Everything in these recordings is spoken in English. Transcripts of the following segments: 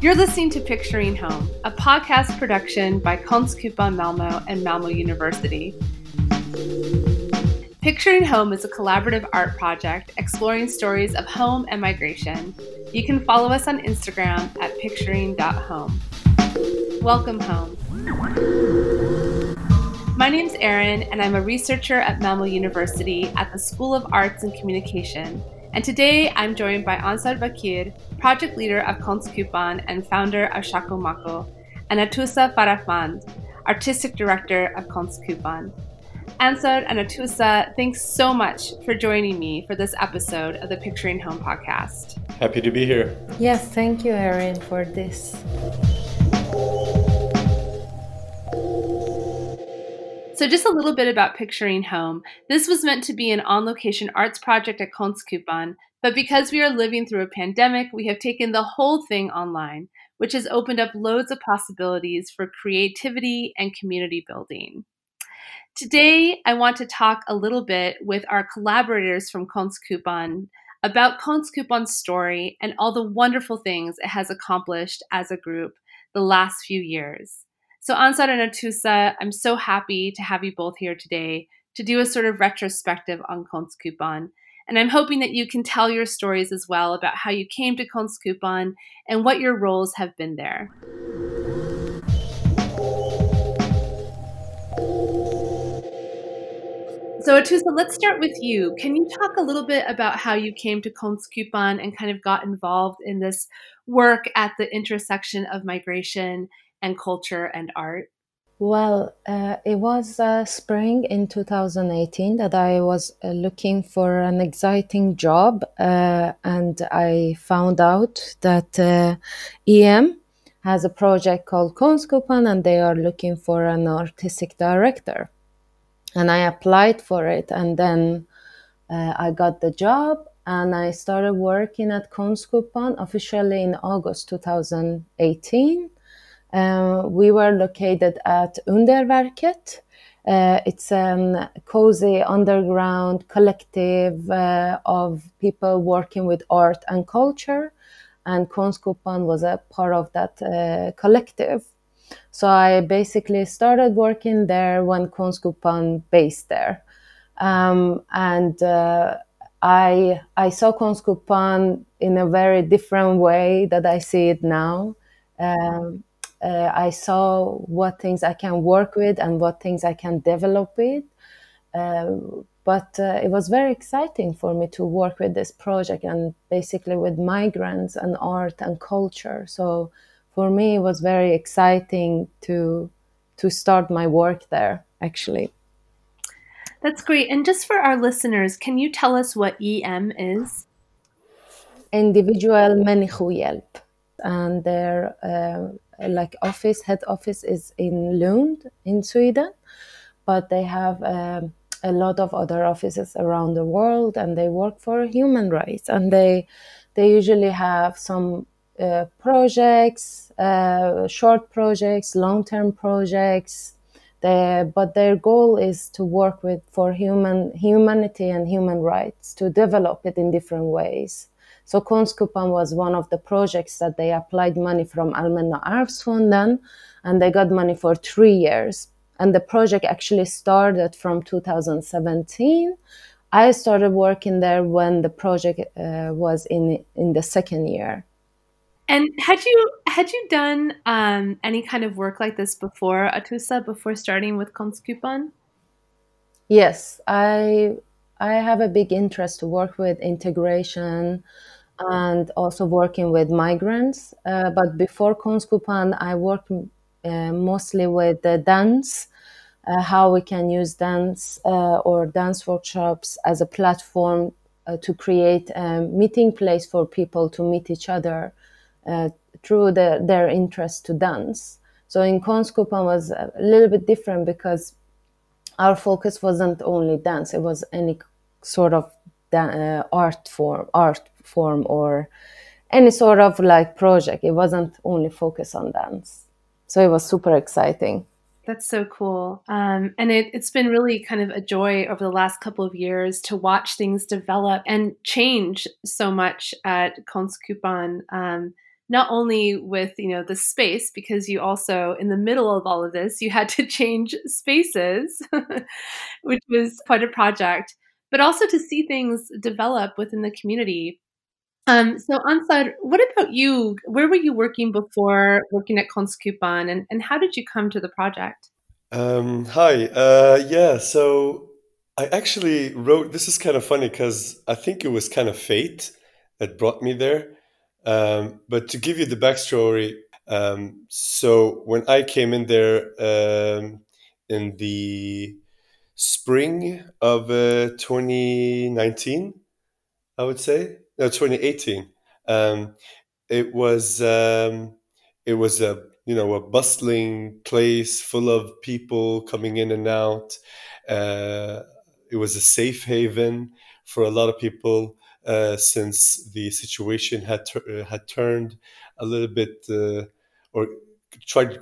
You're listening to Picturing Home, a podcast production by Konstkupan Malmo and Malmo University. Picturing Home is a collaborative art project exploring stories of home and migration. You can follow us on Instagram at picturing.home. Welcome home. My name's Erin, and I'm a researcher at Malmo University at the School of Arts and Communication. And today I'm joined by Ansar Bakir, project leader of Konstkupan and founder of Shako Mako, and Atoussa Farahmand, artistic director of Konstkupan. Ansar and Atoussa, thanks so much for joining me for this episode of the Picturing Home podcast. Happy to be here. Yes, thank you, Erin, for this. So, just a little bit about Picturing Home. This was meant to be an on location arts project at Konstkupan, but because we are living through a pandemic, we have taken the whole thing online, which has opened up loads of possibilities for creativity and community building. Today, I want to talk a little bit with our collaborators from Konstkupan about Konstkupan's story and all the wonderful things it has accomplished as a group the last few years. So, Ansar and Atoussa, I'm so happy to have you both here today to do a sort of retrospective on Konstkupan. And I'm hoping that you can tell your stories as well about how you came to Konstkupan and what your roles have been there. So, Atoussa, let's start with you. Can you talk a little bit about how you came to Konstkupan and kind of got involved in this work at the intersection of migration and culture and art? Well, uh, it was uh, spring in 2018 that I was uh, looking for an exciting job, uh, and I found out that uh, EM has a project called Konstkupan, and they are looking for an artistic director. And I applied for it, and then uh, I got the job, and I started working at Konstkupan officially in August 2018 uh, we were located at Underverket. Uh, it's a cozy underground collective uh, of people working with art and culture, and Konstkupan was a part of that uh, collective. So I basically started working there when Konstkupan based there, um, and uh, I I saw Konstkupan in a very different way that I see it now. Um, uh, I saw what things I can work with and what things I can develop with. Uh, but uh, it was very exciting for me to work with this project and basically with migrants and art and culture. So for me, it was very exciting to to start my work there. Actually, that's great. And just for our listeners, can you tell us what EM is? Individual Människohjälp, and their uh, like office head office is in Lund in Sweden, but they have um, a lot of other offices around the world, and they work for human rights, and they they usually have some uh, projects, uh, short projects, long term projects. They, but their goal is to work with for human humanity and human rights to develop it in different ways. So Konstkupan was one of the projects that they applied money from Allmänna arvsfonden and they got money for three years. And the project actually started from 2017. I started working there when the project uh, was in in the second year. And had you had you done um, any kind of work like this before, Atoussa before starting with Konstkupan? Yes, I I have a big interest to work with integration, and also working with migrants. Uh, but before Konstkupan, I worked uh, mostly with the dance, uh, how we can use dance uh, or dance workshops as a platform uh, to create a meeting place for people to meet each other uh, through the, their interest to dance. So in Konstkupan was a little bit different because our focus wasn't only dance; it was any sort of da- art form, art form or any sort of like project. It wasn't only focused on dance. So it was super exciting. That's so cool. Um, and it, has been really kind of a joy over the last couple of years to watch things develop and change so much at Konstkupan. Um, not only with you know the space because you also in the middle of all of this you had to change spaces which was quite a project but also to see things develop within the community um, so Ansar, what about you? Where were you working before working at Konstkupan and, and how did you come to the project? Um, hi. Uh, yeah, so I actually wrote, this is kind of funny because I think it was kind of fate that brought me there. Um, but to give you the backstory, um, so when I came in there um, in the spring of uh, 2019, I would say, no, 2018, um, it was um, it was a you know a bustling place full of people coming in and out. Uh, it was a safe haven for a lot of people uh, since the situation had uh, had turned a little bit uh, or tried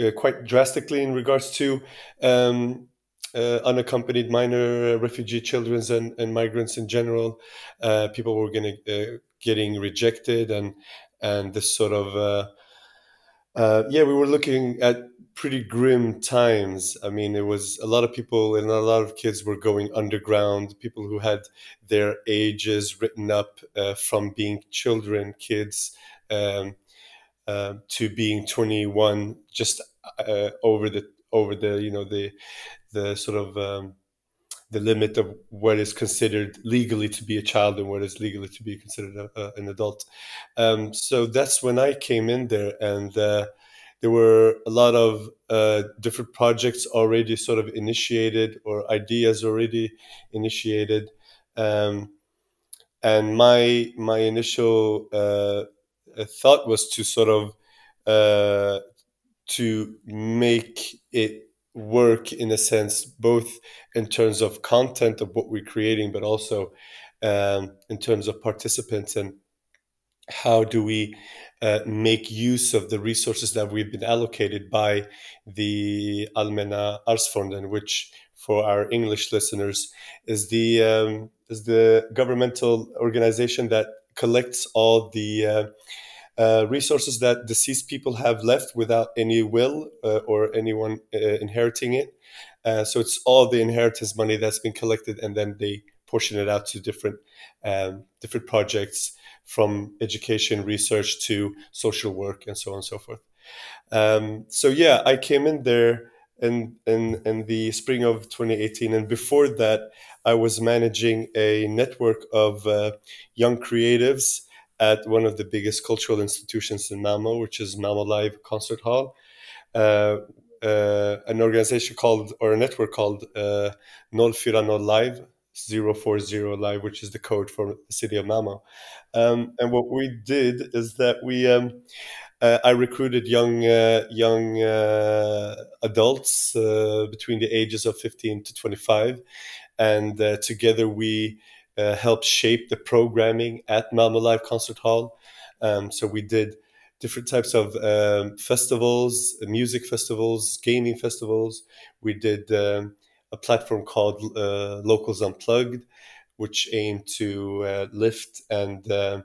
uh, quite drastically in regards to um, uh, unaccompanied minor refugee children and, and migrants in general. Uh, people were getting uh, getting rejected, and and this sort of uh, uh, yeah, we were looking at pretty grim times. I mean, it was a lot of people and a lot of kids were going underground. People who had their ages written up uh, from being children, kids. Um, to being 21 just over the over the you know the the sort of um, the limit of what is considered legally to be a child and what is legally to be considered a, a, an adult. Um, so that's when I came in there, and uh, there were a lot of uh, different projects already sort of initiated or ideas already initiated. Um, and my my initial uh, thought was to sort of uh, to make it work in a sense, both in terms of content of what we're creating, but also um, in terms of participants and how do we uh, make use of the resources that we've been allocated by the Allmänna Arvsfonden, which for our English listeners is the um, is the governmental organization that collects all the uh, uh, resources that deceased people have left without any will uh, or anyone uh, inheriting it. Uh, so it's all the inheritance money that's been collected, and then they portion it out to different um, different projects, from education, research to social work, and so on and so forth. Um, so yeah, I came in there in, in in the spring of 2018, and before that, I was managing a network of uh, young creatives at one of the biggest cultural institutions in Malmo, which is Malmo Live Concert Hall. Uh, uh, an organization called, or a network called uh, 040 Live, 040 Live, which is the code for the city of Malmo. Um, and what we did is that we, um, uh, I recruited young uh, young uh, adults uh, between the ages of 15 to 25, and together we uh, helped shape the programming at Malmo Live Concert Hall. Um, so we did different types of um, festivals, music festivals, gaming festivals. We did um, a platform called uh, Locals Unplugged, which aimed to uh, lift and uh,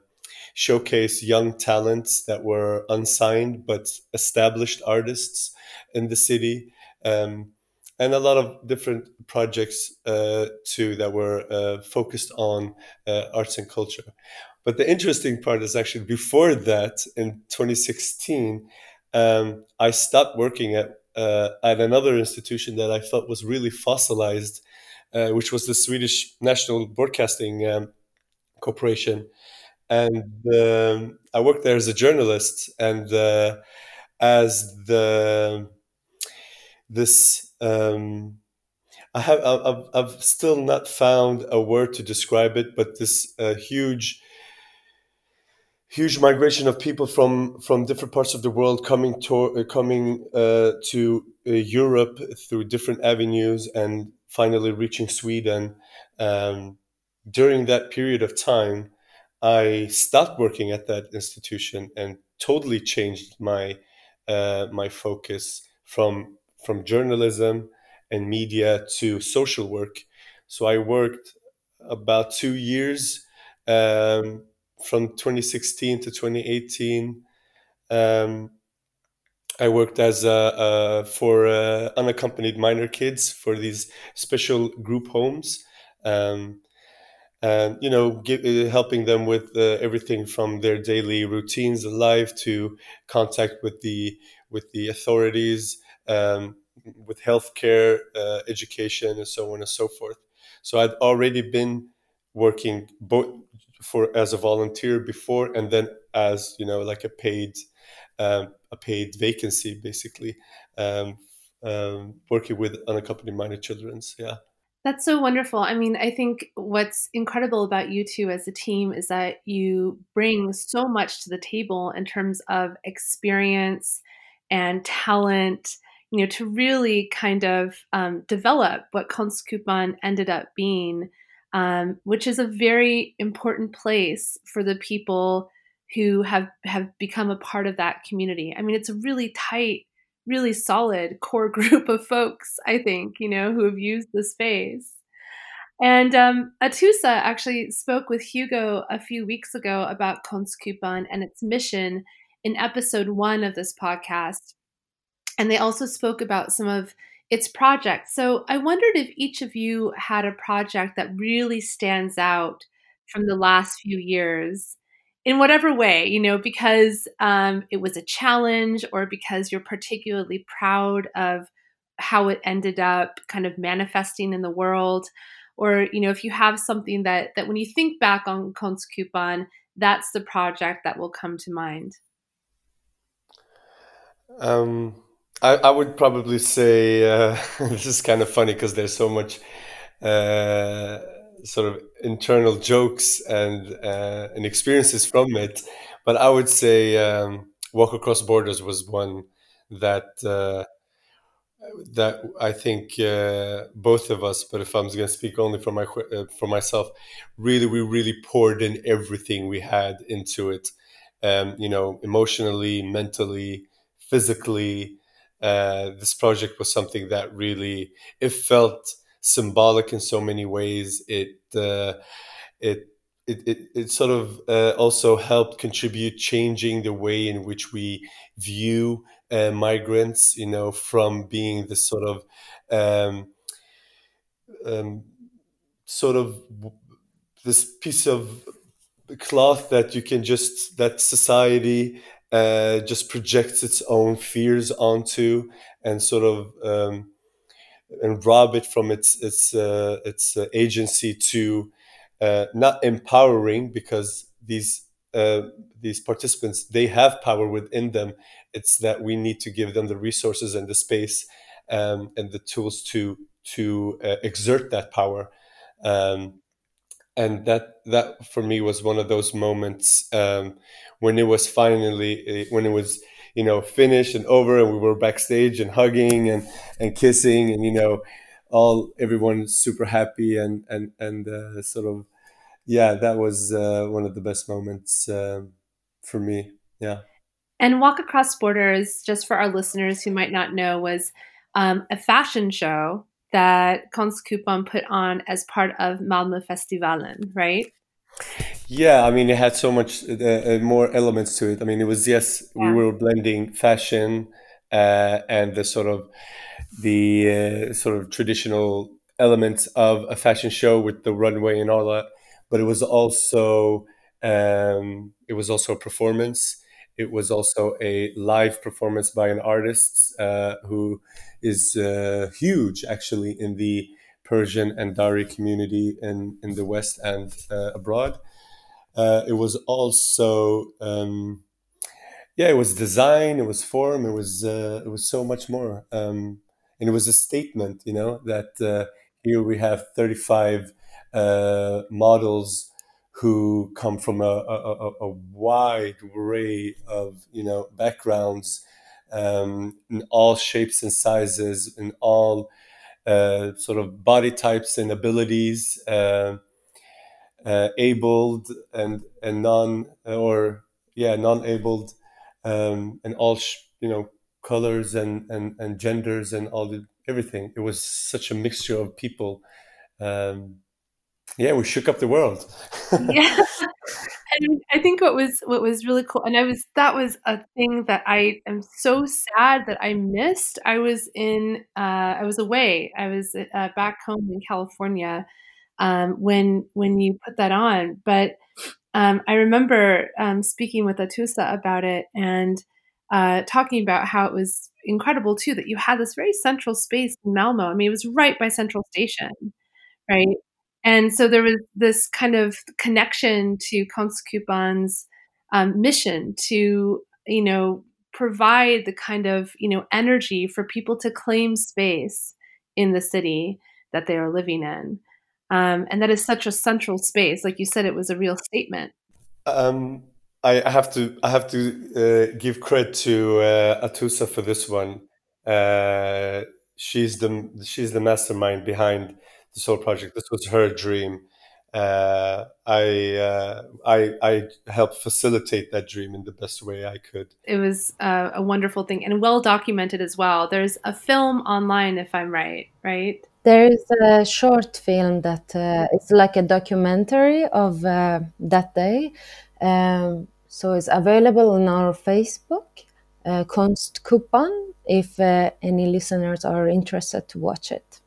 showcase young talents that were unsigned but established artists in the city. Um, and a lot of different projects uh, too that were uh, focused on uh, arts and culture. But the interesting part is actually before that, in 2016, um, I stopped working at uh, at another institution that I felt was really fossilized, uh, which was the Swedish National Broadcasting um, Corporation, and um, I worked there as a journalist and uh, as the this um, I have I've, I've still not found a word to describe it, but this uh, huge huge migration of people from from different parts of the world coming to uh, coming uh, to uh, Europe through different avenues and finally reaching Sweden. Um, during that period of time, I stopped working at that institution and totally changed my uh, my focus from from journalism and media to social work. So I worked about two years um, from 2016 to 2018 Um, I worked as a, uh, for uh, unaccompanied minor kids for these special group homes, um, and you know, give, uh, helping them with uh, everything from their daily routines in life to contact with the with the authorities, um, with healthcare, uh, education, and so on and so forth. So I'd already been working both for as a volunteer before, and then as you know, like a paid um, a paid vacancy, basically, um, um, working with unaccompanied minor children's. Yeah. That's so wonderful. I mean, I think what's incredible about you two as a team is that you bring so much to the table in terms of experience and talent, you know, to really kind of um, develop what Konstkupan ended up being, um, which is a very important place for the people who have have become a part of that community. I mean, it's a really tight, really solid core group of folks. I think you know who have used the space. And um, Atoussa actually spoke with Hugo a few weeks ago about Konstkupan and its mission in episode one of this podcast. And they also spoke about some of its projects. So I wondered if each of you had a project that really stands out from the last few years in whatever way, you know, because um, it was a challenge or because you're particularly proud of how it ended up kind of manifesting in the world or you know if you have something that that when you think back on Konstkupan that's the project that will come to mind um, I, I, would probably say uh, this is kind of funny because there's so much uh, sort of internal jokes and uh, and experiences from it. But I would say um, Walk Across Borders was one that uh, that I think uh, both of us. But if I'm going to speak only for my uh, for myself, really, we really poured in everything we had into it. Um, you know, emotionally, mentally, physically. Uh, this project was something that really it felt symbolic in so many ways. It uh, it, it, it it sort of uh, also helped contribute changing the way in which we view uh, migrants. You know, from being this sort of um, um, sort of this piece of cloth that you can just that society uh, just projects its own fears onto and sort of um, and rob it from its its uh, its uh, agency to uh, not empowering because these uh, these participants they have power within them. It's that we need to give them the resources and the space um, and the tools to to uh, exert that power. Um, and that that for me was one of those moments um, when it was finally when it was you know finished and over and we were backstage and hugging and and kissing and you know all everyone super happy and and and uh, sort of yeah that was uh, one of the best moments um, for me yeah and walk across borders just for our listeners who might not know was um, a fashion show that Konstkupan put on as part of Malmö Festivalen, right? Yeah, I mean, it had so much uh, uh, more elements to it. I mean, it was yes, yeah. we were blending fashion uh, and the sort of the uh, sort of traditional elements of a fashion show with the runway and all that, but it was also um, it was also a performance. It was also a live performance by an artist uh, who is uh, huge, actually, in the Persian and Dari community in, in the West and uh, abroad. Uh, it was also, um, yeah, it was design, it was form, it was uh, it was so much more, um, and it was a statement, you know, that uh, here we have thirty five uh, models who come from a, a, a, wide array of you know backgrounds um, in all shapes and sizes in all uh, sort of body types and abilities, uh, uh, abled and and non or yeah non-abled, um, and all you know colors and, and and genders and all the everything. It was such a mixture of people. Um, yeah, we shook up the world. yeah. and I think what was what was really cool, and I was that was a thing that I am so sad that I missed. I was in uh, I was away. I was uh, back home in California um, when when you put that on, but um, I remember um, speaking with Atoussa about it and uh, talking about how it was incredible too that you had this very central space in Malmo. I mean, it was right by Central Station, right? And so there was this kind of connection to Konstkupan's um, mission to, you know, provide the kind of, you know, energy for people to claim space in the city that they are living in. Um, and that is such a central space. Like you said, it was a real statement. Um, I have to I have to uh, give credit to uh, Atoussa for this one. Uh, she's the she's the mastermind behind the whole project. This was her dream. Uh, I uh, I I helped facilitate that dream in the best way I could. It was uh, a wonderful thing and well documented as well. There's a film online, if I'm right, right? There is a short film that uh, it's like a documentary of uh, that day. Um, so it's available on our Facebook, uh, if uh, any listeners are interested to watch it.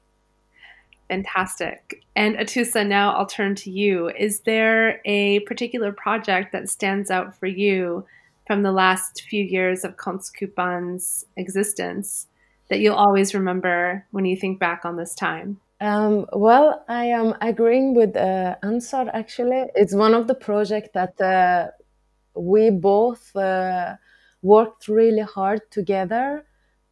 Fantastic. And Atoussa, now I'll turn to you. Is there a particular project that stands out for you from the last few years of Konstkupan's existence that you'll always remember when you think back on this time? Um, well, I am agreeing with uh, Ansar actually. It's one of the projects that uh, we both uh, worked really hard together,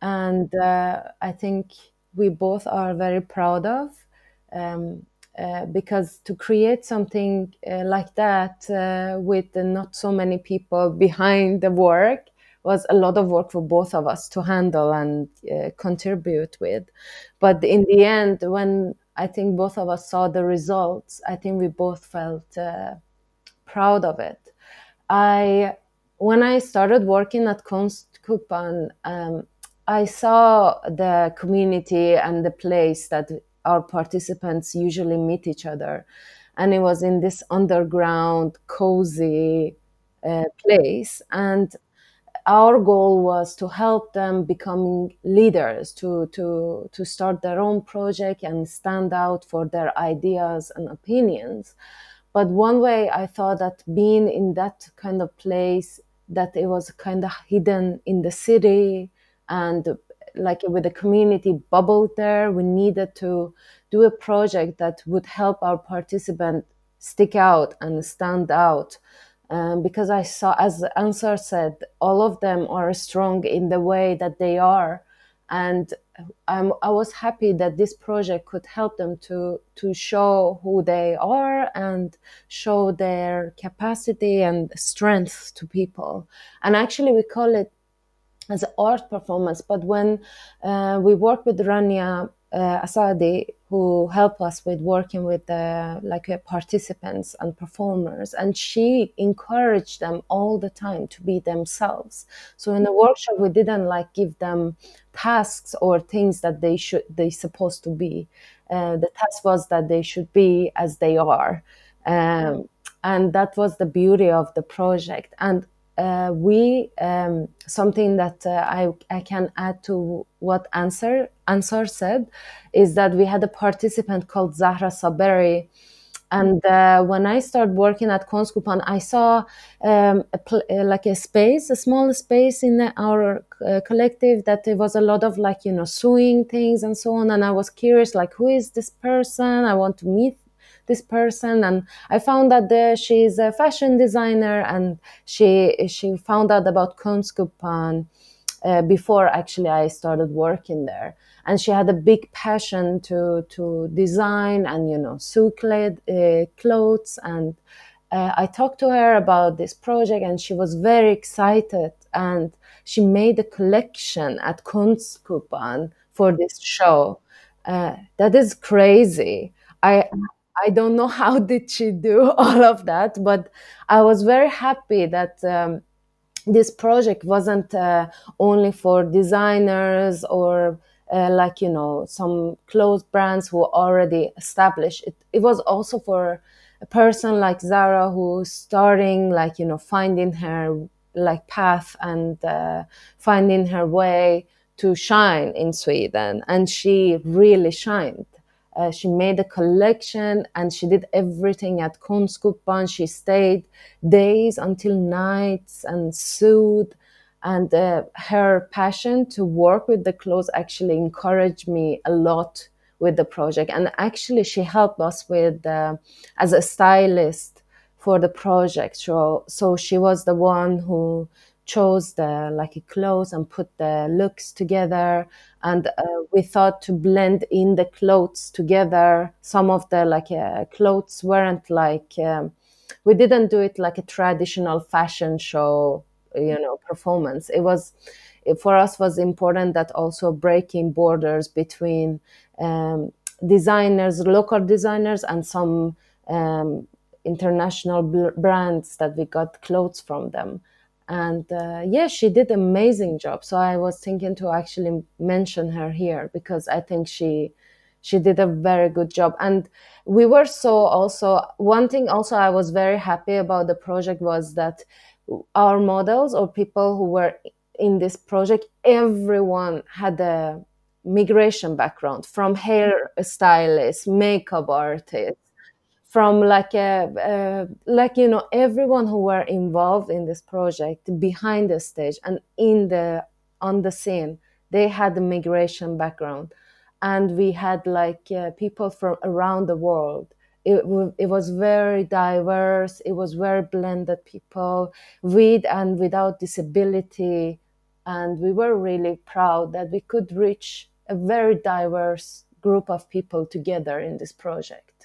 and uh, I think we both are very proud of um, uh, because to create something uh, like that with not so many people behind the work was a lot of work for both of us to handle and uh, contribute with. But in the end, when I think both of us saw the results, I think we both felt uh, proud of it. I when I started working at Konstkupan, um, I saw the community and the place that our participants usually meet each other. And it was in this underground, cozy uh, place. And our goal was to help them becoming leaders, to, to, to start their own project and stand out for their ideas and opinions. But one way I thought that being in that kind of place, that it was kind of hidden in the city and like with the community bubble there, we needed to do a project that would help our participant stick out and stand out. Um, because I saw, as Ansar said, all of them are strong in the way that they are, and I'm, I was happy that this project could help them to to show who they are and show their capacity and strength to people. And actually, we call it as art performance. But when uh, we work with Rania uh, Asadi, who help us with working with the like uh, participants and performers, and she encouraged them all the time to be themselves. So in the workshop, we didn't like give them tasks or things that they should they supposed to be. Uh, the task was that they should be as they are. Um, and that was the beauty of the project and uh, we um, something that uh, I, I can add to what Ansar Ansar said is that we had a participant called Zahra Saberi. And uh, when I started working at Konstkupan, I saw um, a pl- uh, like a space, a small space in our uh, collective that there was a lot of like you know sewing things and so on. And I was curious, like who is this person? I want to meet this person and i found that the, she's a fashion designer and she she found out about Konstkupan uh, before actually i started working there and she had a big passion to to design and you know sew uh, clothes and uh, I talked to her about this project and she was very excited and she made a collection at Konstkupan for this show. Uh, that is crazy. I I don't know how did she do all of that, but I was very happy that um, this project wasn't uh, only for designers or uh, like you know some clothes brands who already established. It, it was also for a person like Zahra who's starting, like, you know, finding her like path and uh, finding her way to shine in Sweden. And she really shined. Uh, she made a collection and she did everything at Konstkupan. She stayed days until nights and sewed. And uh, her passion to work with the clothes actually encouraged me a lot with the project. And actually, she helped us with uh, as a stylist for the project. So, so she was the one who chose the like clothes and put the looks together. And uh, we thought to blend in the clothes together. Some of the like uh, clothes weren't like um, we didn't do it like a traditional fashion show you know performance. It was it, for us was important that also breaking borders between um, designers local designers and some um, international brands that we got clothes from them and uh, yeah she did amazing job. So i was thinking to actually mention her here because i think she she did a very good job. And we were so also one thing also i was very happy about the project was that our models or people who were in this project everyone had a migration background from hair stylist makeup artist from like a, like you know everyone who were involved in this project behind the stage and in the on the scene they had the migration background. And we had like uh, people from around the world. It, it was very diverse. It was very blended people with and without disability. And we were really proud that we could reach a very diverse group of people together in this project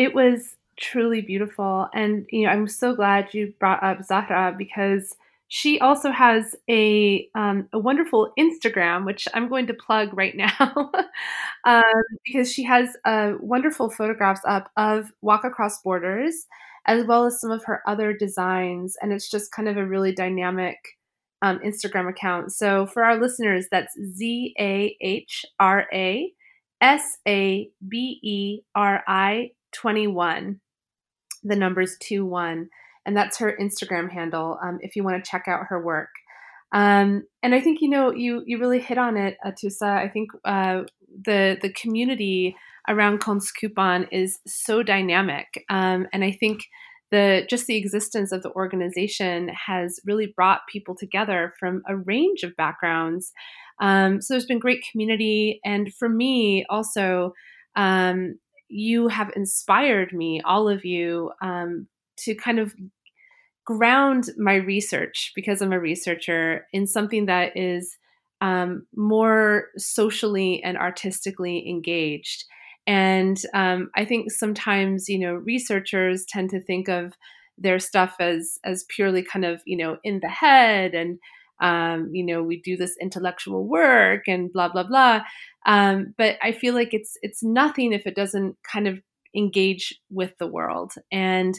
it was truly beautiful. And, you know, I'm so glad you brought up Zahra because she also has a, um, a wonderful Instagram, which I'm going to plug right now, um, because she has uh, wonderful photographs up of Walk Across Borders, as well as some of her other designs. And it's just kind of a really dynamic um, Instagram account. So for our listeners, that's Z A H R A S A B E R I 21. The number's 2 1. And that's her Instagram handle um, if you want to check out her work. Um, and I think you know you you really hit on it, Atoussa. I think uh, the the community around Konstkupan is so dynamic, um, and I think the just the existence of the organization has really brought people together from a range of backgrounds. Um, so there's been great community, and for me also, um, you have inspired me, all of you, um, to kind of ground my research because I'm a researcher in something that is um, more socially and artistically engaged. And um, I think sometimes, you know, researchers tend to think of their stuff as as purely kind of, you know, in the head and um, you know, we do this intellectual work and blah blah blah. Um, but I feel like it's it's nothing if it doesn't kind of engage with the world. And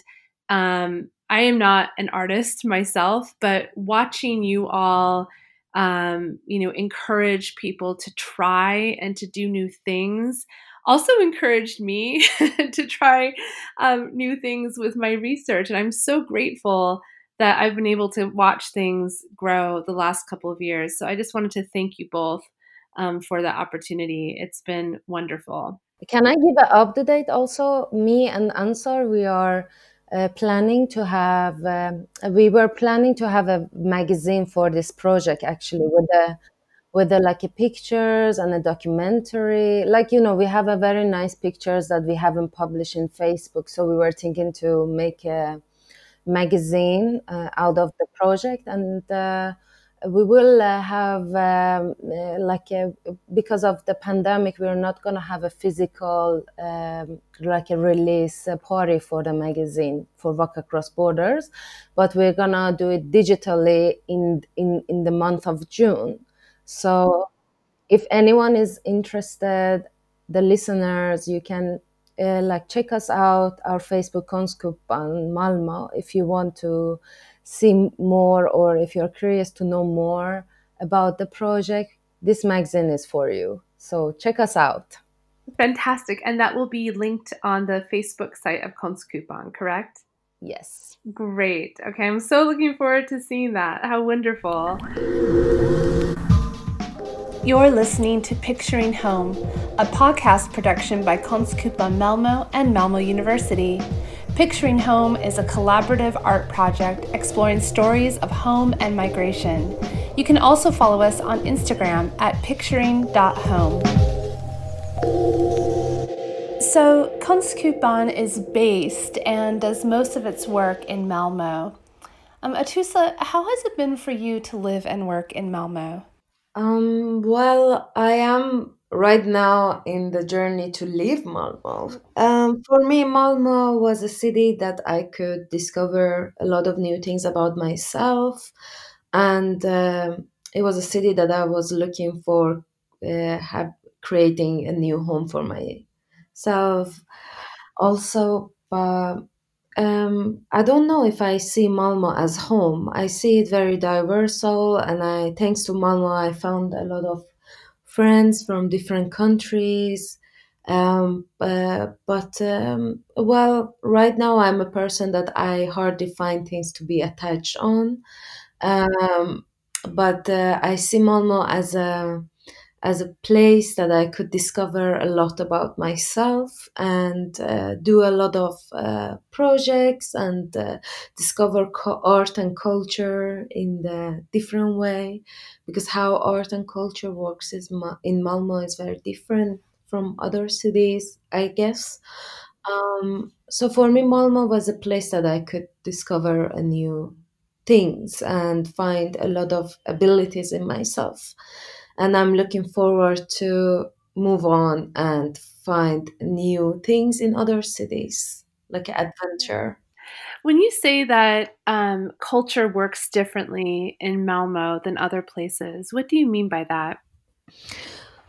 um, I am not an artist myself, but watching you all, um, you know, encourage people to try and to do new things also encouraged me to try um, new things with my research. And I'm so grateful that I've been able to watch things grow the last couple of years. So I just wanted to thank you both um, for the opportunity. It's been wonderful. Can I give an update also? Me and Ansar, we are uh, planning to have, um, we were planning to have a magazine for this project actually with the with the like a pictures and a documentary like you know we have a very nice pictures that we haven't published in facebook so we were thinking to make a magazine uh, out of the project. And uh, we will uh, have um, like a, because of the pandemic we're not going to have a physical um, like a release party for the magazine for walk across borders but we're going to do it digitally in, in in the month of june. So if anyone is interested the listeners you can uh, like check us out our facebook Konstkupan Malmo if you want to see more or if you're curious to know more about the project this magazine is for you so check us out Fantastic. And that will be linked on the Facebook site of Konstkupan, correct? Yes. Great. Okay, I'm so looking forward to seeing that. How wonderful. You're listening to Picturing Home, a podcast production by Konstkupan Malmo and Malmo University. Picturing Home is a collaborative art project exploring stories of home and migration. You can also follow us on Instagram at picturing.home. So, Konstkupan is based and does most of its work in Malmo. Um, Atoussa, how has it been for you to live and work in Malmo? Um, well, I am right now in the journey to leave Malmo. Um, for me, Malmo was a city that I could discover a lot of new things about myself, and uh, it was a city that I was looking for, uh, have creating a new home for myself. Also, uh, um, I don't know if I see Malmo as home. I see it very diverse, and I thanks to Malmo, I found a lot of friends from different countries. Um, uh, but um, well, right now I'm a person that I hardly find things to be attached on. Um, but uh, I see Malmo as a as a place that I could discover a lot about myself and uh, do a lot of uh, projects and uh, discover co- art and culture in the different way. Because how art and culture works is Ma- in Malmo is very different from other cities I guess. Um, so for me Malmo was a place that I could discover a new things and find a lot of abilities in myself and I'm looking forward to move on and find new things in other cities, like adventure. When you say that um, culture works differently in Malmo than other places, what do you mean by that?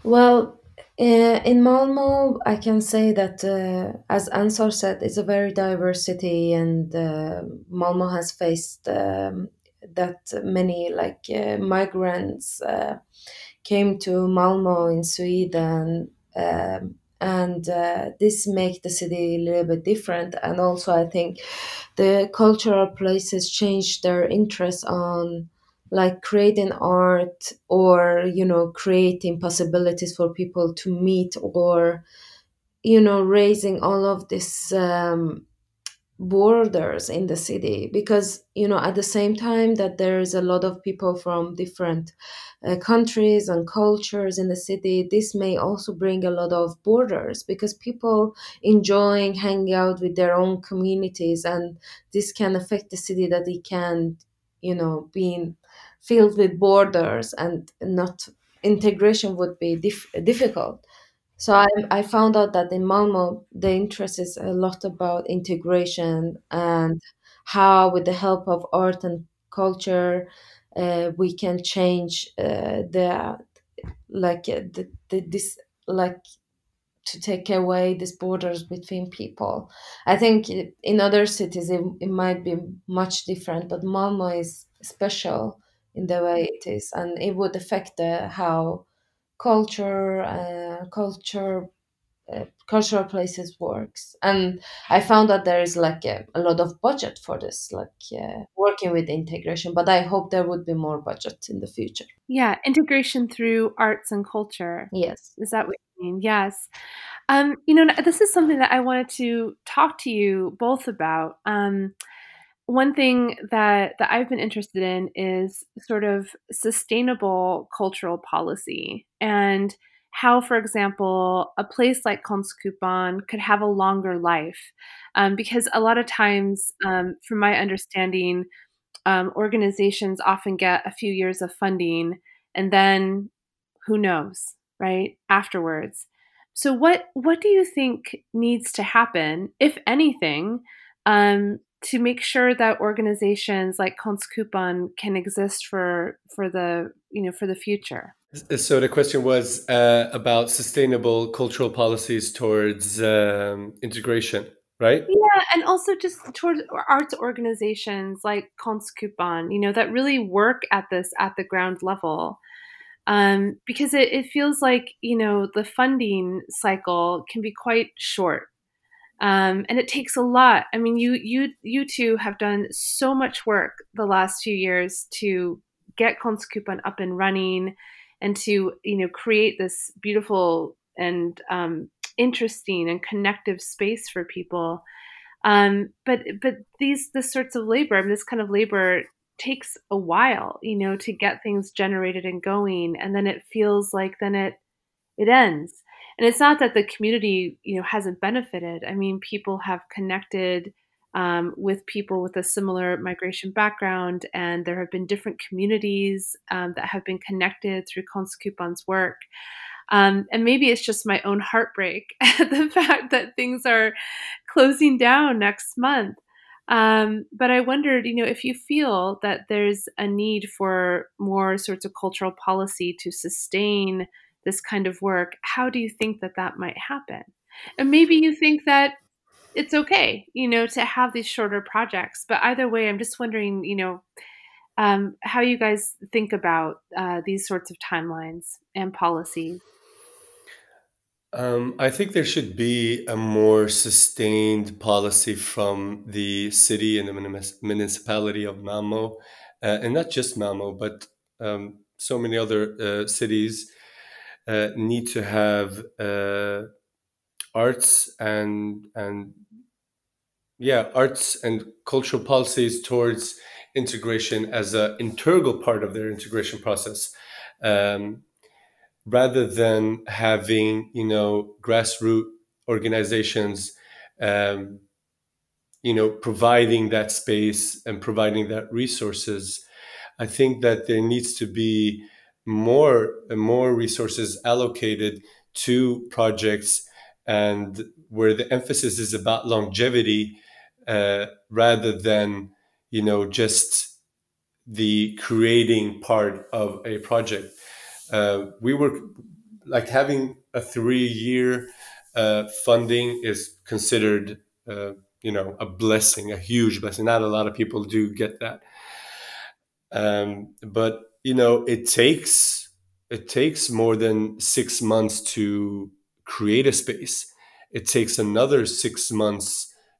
Well, uh, in Malmo, I can say that, uh, as Ansar said, it's a very diverse city, and uh, Malmo has faced um, that many like uh, migrants uh, came to Malmo in Sweden, um, and uh, this makes the city a little bit different. And also, I think the cultural places change their interest on like creating art or you know creating possibilities for people to meet or you know raising all of this um, borders in the city because you know at the same time that there is a lot of people from different uh, countries and cultures in the city this may also bring a lot of borders because people enjoying hanging out with their own communities and this can affect the city that it can you know being filled with borders and not integration would be dif- difficult. So I, I found out that in Malmo, the interest is a lot about integration and how, with the help of art and culture, uh, we can change uh, the like uh, the, the, this like to take away these borders between people. I think in other cities it, it might be much different, but Malmo is special in the way it is, and it would affect the how culture uh, culture uh, cultural places works. And i found that there is like a, a lot of budget for this like uh, working with integration but i hope there would be more budget in the future. Yeah integration through arts and culture. Yes. Is that what you mean? Yes. Um, you know this is something that i wanted to talk to you both about. Um, one thing that that I've been interested in is sort of sustainable cultural policy. And how, for example, a place like Konstkupan could have a longer life. Um, because a lot of times, um, from my understanding, um, organizations often get a few years of funding and then who knows, right, afterwards. So, what, what do you think needs to happen, if anything, um, to make sure that organizations like Konstkupan can exist for for the you know for the future. So the question was uh, about sustainable cultural policies towards um, integration, right? Yeah, and also just towards arts organizations like Konstkupan, you know, that really work at this at the ground level. um, because it, it feels like you know the funding cycle can be quite short um, and it takes a lot i mean you you you two have done so much work the last few years to get Konstkupan up and running and to you know create this beautiful and um, interesting and connective space for people um, but but these this sorts of labor I mean, this kind of labor takes a while, you know, to get things generated and going, and then it feels like then it it ends. And it's not that the community, you know, hasn't benefited. I mean, people have connected um, with people with a similar migration background, and there have been different communities um, that have been connected through Konstkupan's work. Um, and maybe it's just my own heartbreak at the fact that things are closing down next month. Um, but I wondered, you know, if you feel that there's a need for more sorts of cultural policy to sustain this kind of work, how do you think that that might happen? And maybe you think that it's okay, you know, to have these shorter projects. But either way, I'm just wondering, you know, um, how you guys think about uh, these sorts of timelines and policies. Um, I think there should be a more sustained policy from the city and the municipality of Malmo, uh, and not just Malmo, but um, so many other uh, cities uh, need to have uh, arts and and yeah, arts and cultural policies towards integration as an integral part of their integration process. Um, rather than having you know grassroots organizations um, you know providing that space and providing that resources i think that there needs to be more more resources allocated to projects and where the emphasis is about longevity uh, rather than you know just the creating part of a project. Uh, we were like having a three year uh, funding is considered uh, you know a blessing a huge blessing. Not a lot of people do get that. Um, but you know it takes it takes more than six months to create a space it takes another six months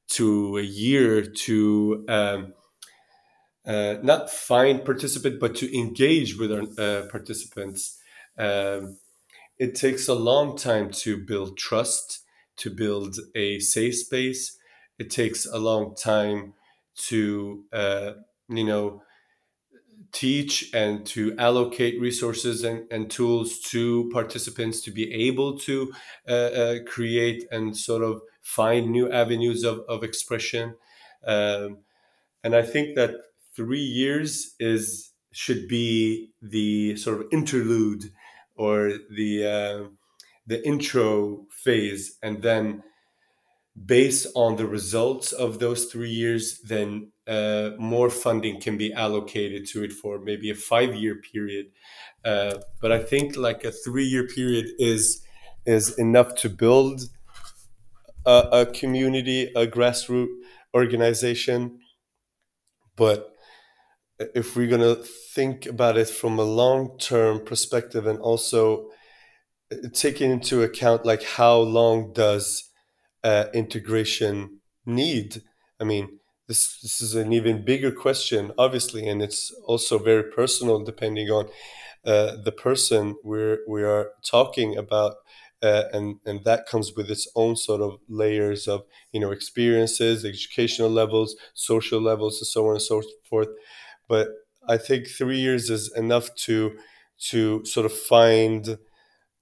to a year to um, uh, not find participant but to engage with our uh, participants um, it takes a long time to build trust, to build a safe space. It takes a long time to, uh, you know, teach and to allocate resources and, and tools to participants to be able to uh, uh, create and sort of find new avenues of, of expression. Um, and I think that three years is should be the sort of interlude or the uh, the intro phase, and then based on the results of those three years, then uh, more funding can be allocated to it for maybe a five year period. Uh, but I think like a three year period is is enough to build a, a community, a grassroots organization. But if we're to think about it from a long term perspective and also uh, taking into account like how long does uh, integration need i mean this this is an even bigger question obviously and it's also very personal depending on uh, the person we're we are talking about uh, and and that comes with its own sort of layers of you know experiences educational levels social levels and so on and so forth. But I think three years is enough to to sort of find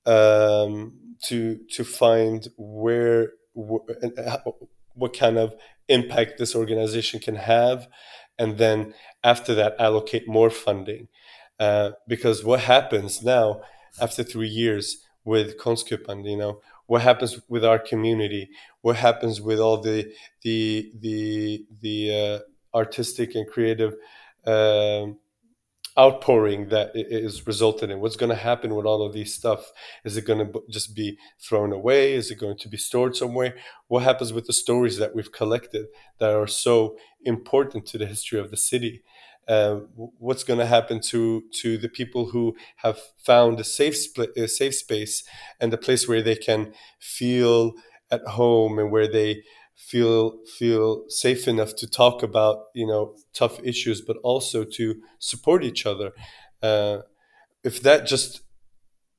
um, to to find where what kind of impact this organization can have, and then after that allocate more funding. Uh, because what happens now after three years with Konstkupan, you know, what happens with our community? What happens with all the the the the uh, artistic and creative um, outpouring that is resulted in. What's going to happen with all of these stuff? Is it going to just be thrown away? Is it going to be stored somewhere? What happens with the stories that we've collected that are so important to the history of the city? Uh, what's going to happen to to the people who have found a safe split, a safe space and a place where they can feel at home and where they feel feel safe enough to talk about you know tough issues but also to support each other. Uh, if that just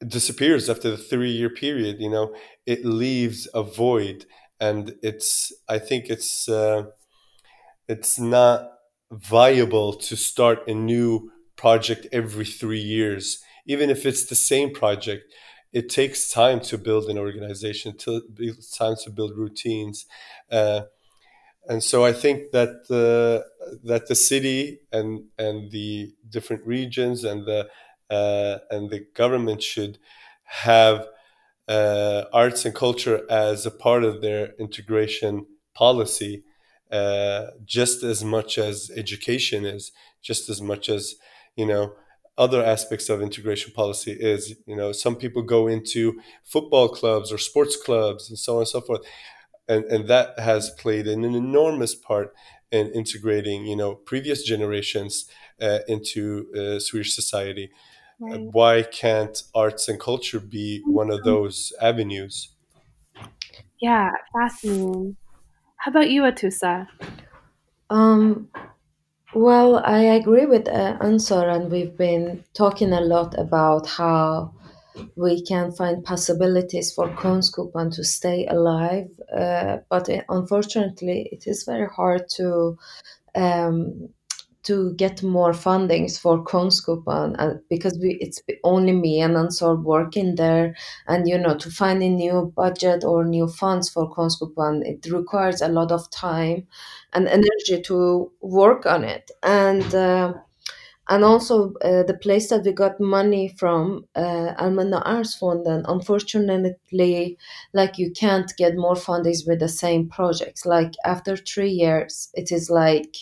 disappears after the three year period you know it leaves a void and it's i think it's uh, it's not viable to start a new project every three years even if it's the same project it takes time to build an organization to time to build routines uh, and so I think that the that the city and and the different regions and the uh, and the government should have uh, arts and culture as a part of their integration policy, uh, just as much as education is, just as much as you know other aspects of integration policy is. You know, some people go into football clubs or sports clubs and so on and so forth, and and that has played an, an enormous part in integrating you know previous generations uh, into uh, Swedish society. Right. why can't arts and culture be one of those avenues? Yeah, fascinating. How about you, Atoussa Um, well, I agree with uh, Ansar, and we've been talking a lot about how we can find possibilities for Konstkupan to stay alive. Uh, but it, unfortunately, it is very hard to um, to get more fundings for Konstkupan uh, because we, it's only me and Ansar working there. And, you know, to find a new budget or new funds for Konstkupan, it requires a lot of time and energy to work on it. And uh, and also uh, the place that we got money from uh, Fund, arvsfonden unfortunately like you can't get more fundings with the same projects like after three years it is like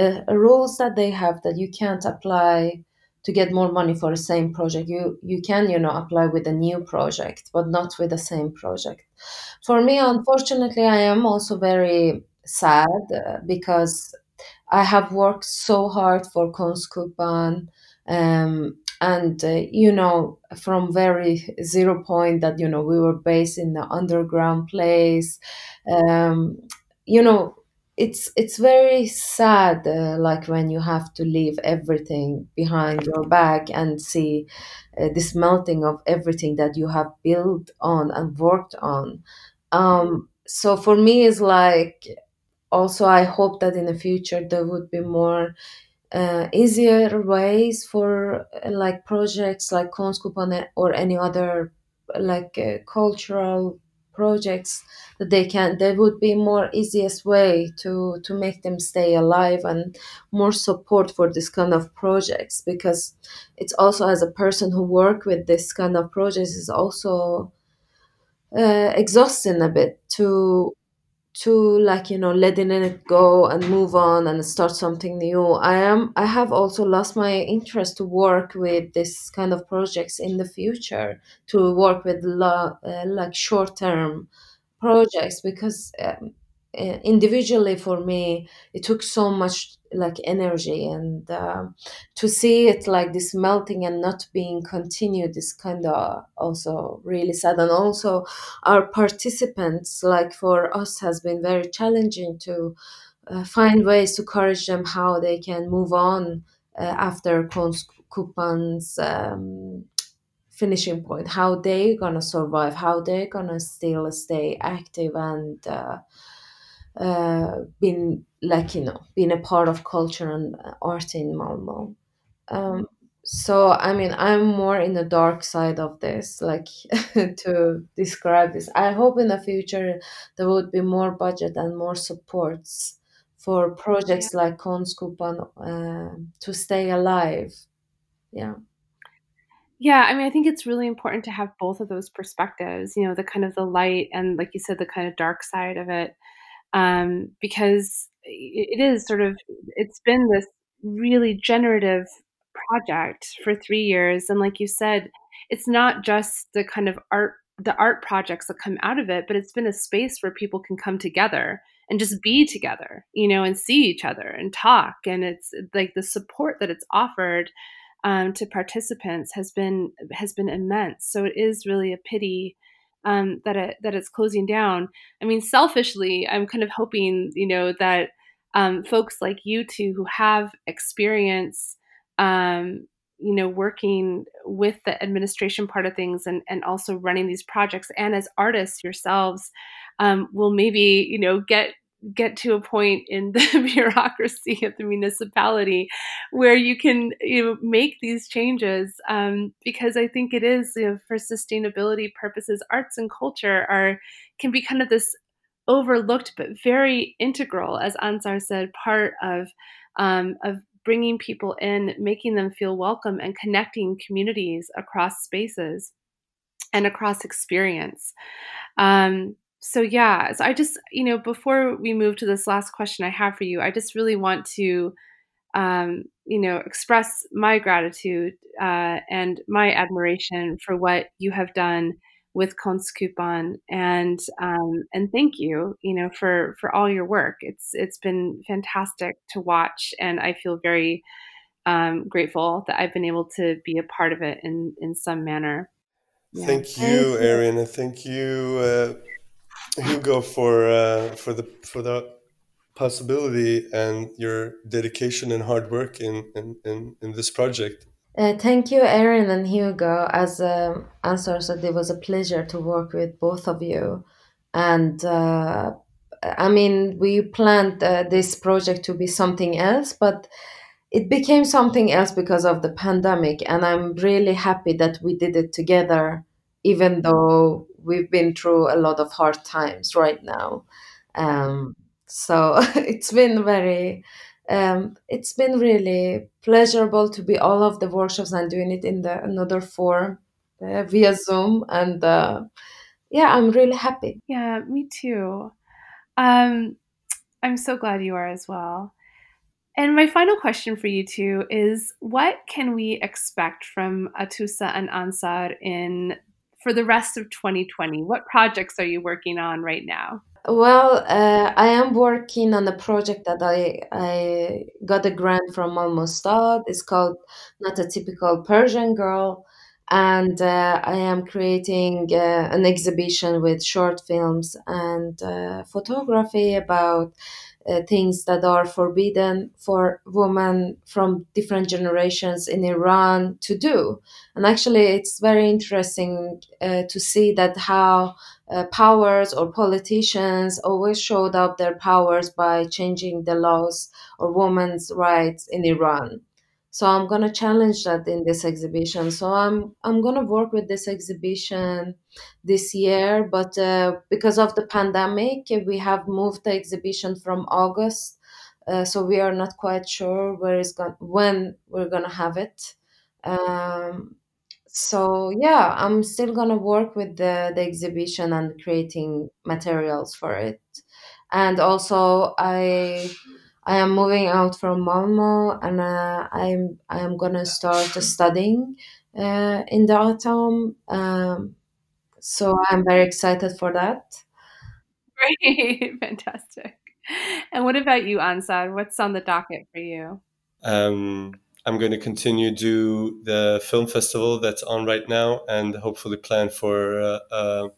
uh, rules that they have that you can't apply to get more money for the same project you you can you know apply with a new project but not with the same project for me unfortunately i am also very sad uh, because I have worked so hard for Konstkupan. Um, and uh, you know from very zero point that you know we were based in the underground place um, you know it's it's very sad uh, like when you have to leave everything behind your back and see uh, this melting of everything that you have built on and worked on. Um, so for me it's like also i hope that in the future there would be more uh, easier ways for uh, like projects like Konstkupan or any other like uh, cultural projects that they can there would be more easiest way to to make them stay alive and more support for this kind of projects because it's also as a person who work with this kind of projects is also uh, exhausting a bit to to like you know letting it go and move on and start something new. I am i have also lost my interest to work with this kind of projects in the future to work with lo- uh, like short term projects because um, individually for me it took so much like energy and uh, to see it like this melting and not being continued is kind of also really sad. And also our participants like for us has been very challenging to uh, find ways to encourage them how they can move on uh, after Konstkupan's um, finishing point. How they gonna survive how they gonna still stay active and uh, been like you know being a part of culture and art in Malmo. Um, so I mean I'm more in the dark side of this, like to describe this. I hope in the future there would be more budget and more supports for projects like Konstkupan uh, to stay alive. Yeah. Yeah, I mean, I think it's really important to have both of those perspectives. You know, the kind of the light and, like you said, the kind of dark side of it um, because it is sort of it's been this really generative project for three years and like you said it's not just the kind of art the art projects that come out of it but it's been a space where people can come together and just be together, you know, and see each other and talk. And it's like the support that it's offered um, to participants has been has been immense. So it is really a pity um, that it that it's closing down. I mean, selfishly, I'm kind of hoping, you know, that um, folks like you two who have experience, um, you know, working with the administration part of things and and also running these projects, and as artists yourselves, um, will maybe you know get get to a point in the bureaucracy of the municipality where you can you know make these changes um, because I think it is you know, for sustainability purposes arts and culture are can be kind of this overlooked but very integral as Ansar said part of um, of bringing people in making them feel welcome and connecting communities across spaces and across experience. Um, so yeah so i just you know before we move to this last question i have for you i just really want to um, you know express my gratitude uh, and my admiration for what you have done with Konstkupan and um, and thank you you know for for all your work it's it's been fantastic to watch and I feel very um, grateful that I've been able to be a part of it in in some manner. Yeah. Thank you, Erin, and thank you, uh, Hugo for uh, for the for the possibility and your dedication and hard work in in, in, in this project. Uh, thank you, Erin and Hugo. As um, Ansar said, it was a pleasure to work with both of you. And uh, I mean, we planned uh, this project to be something else, but it became something else because of the pandemic. And I'm really happy that we did it together, even though we've been through a lot of hard times right now. Um, so it's been very, um, it's been really pleasurable to be all of the workshops and doing it in the another form uh, via Zoom, and uh, yeah, I'm really happy. Yeah, me too. Um, I'm so glad you are as well. And my final question for you two is what can we expect from Atoussa and Ansar in for the rest of 2020? What projects are you working on right now? Well, uh, I am working on a project that I I got a grant from Almostad. It's called Not a Typical Persian Girl, and uh, I am creating uh, an exhibition with short films and uh, photography about uh, things that are forbidden for women from different generations in Iran to do. And actually, it's very interesting uh, to see that how uh, powers or politicians always showed up their powers by changing the laws or women's rights in Iran. So I'm gonna challenge that in this exhibition. So I'm I'm gonna work with this exhibition this year, but uh, because of the pandemic, we have moved the exhibition from August. Uh, so we are not quite sure where is going when we're gonna have it. Um, so yeah, I'm still gonna work with the the exhibition and creating materials for it, and also I I am moving out from Malmo, and uh, I'm I am gonna start studying uh, in the autumn. Um, so I'm very excited for that. Great, fantastic. And what about you, Ansar? What's on the docket for you? Um, I'm going to continue do the film festival that's on right now, and hopefully plan for uh, uh,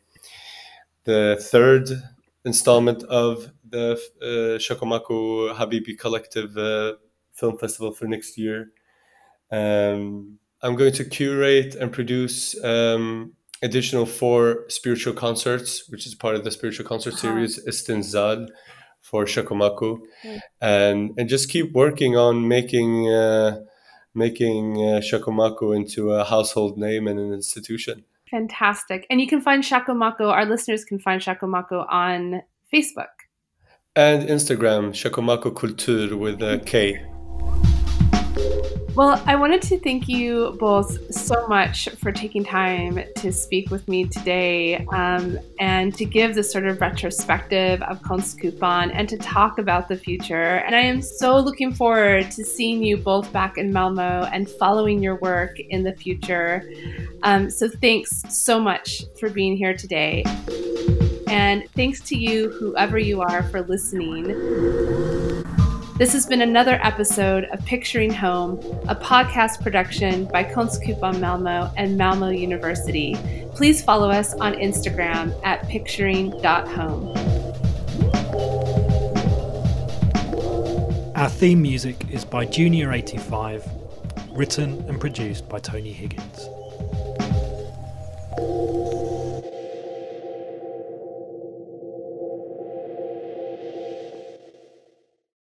the third installment of the uh, Shakomaku Habibi Collective uh, Film Festival for next year. Um, I'm going to curate and produce um, additional four spiritual concerts, which is part of the spiritual concert uh-huh. series Istinzal for Shakomaku, mm. and and just keep working on making uh, making uh, Shakomaku into a household name and an institution. Fantastic. And you can find Shakomaku, our listeners can find Shakomaku on Facebook. And Instagram, Shakomaku Kultur with a K. Well, I wanted to thank you both so much for taking time to speak with me today um, and to give this sort of retrospective of Konstkupan and to talk about the future. And I am so looking forward to seeing you both back in Malmo and following your work in the future. Um, so thanks so much for being here today. And thanks to you, whoever you are, for listening. This has been another episode of Picturing Home, a podcast production by Konstkupan Malmo and Malmo University. Please follow us on Instagram at picturing.home. Our theme music is by Junior85, written and produced by Tony Higgins.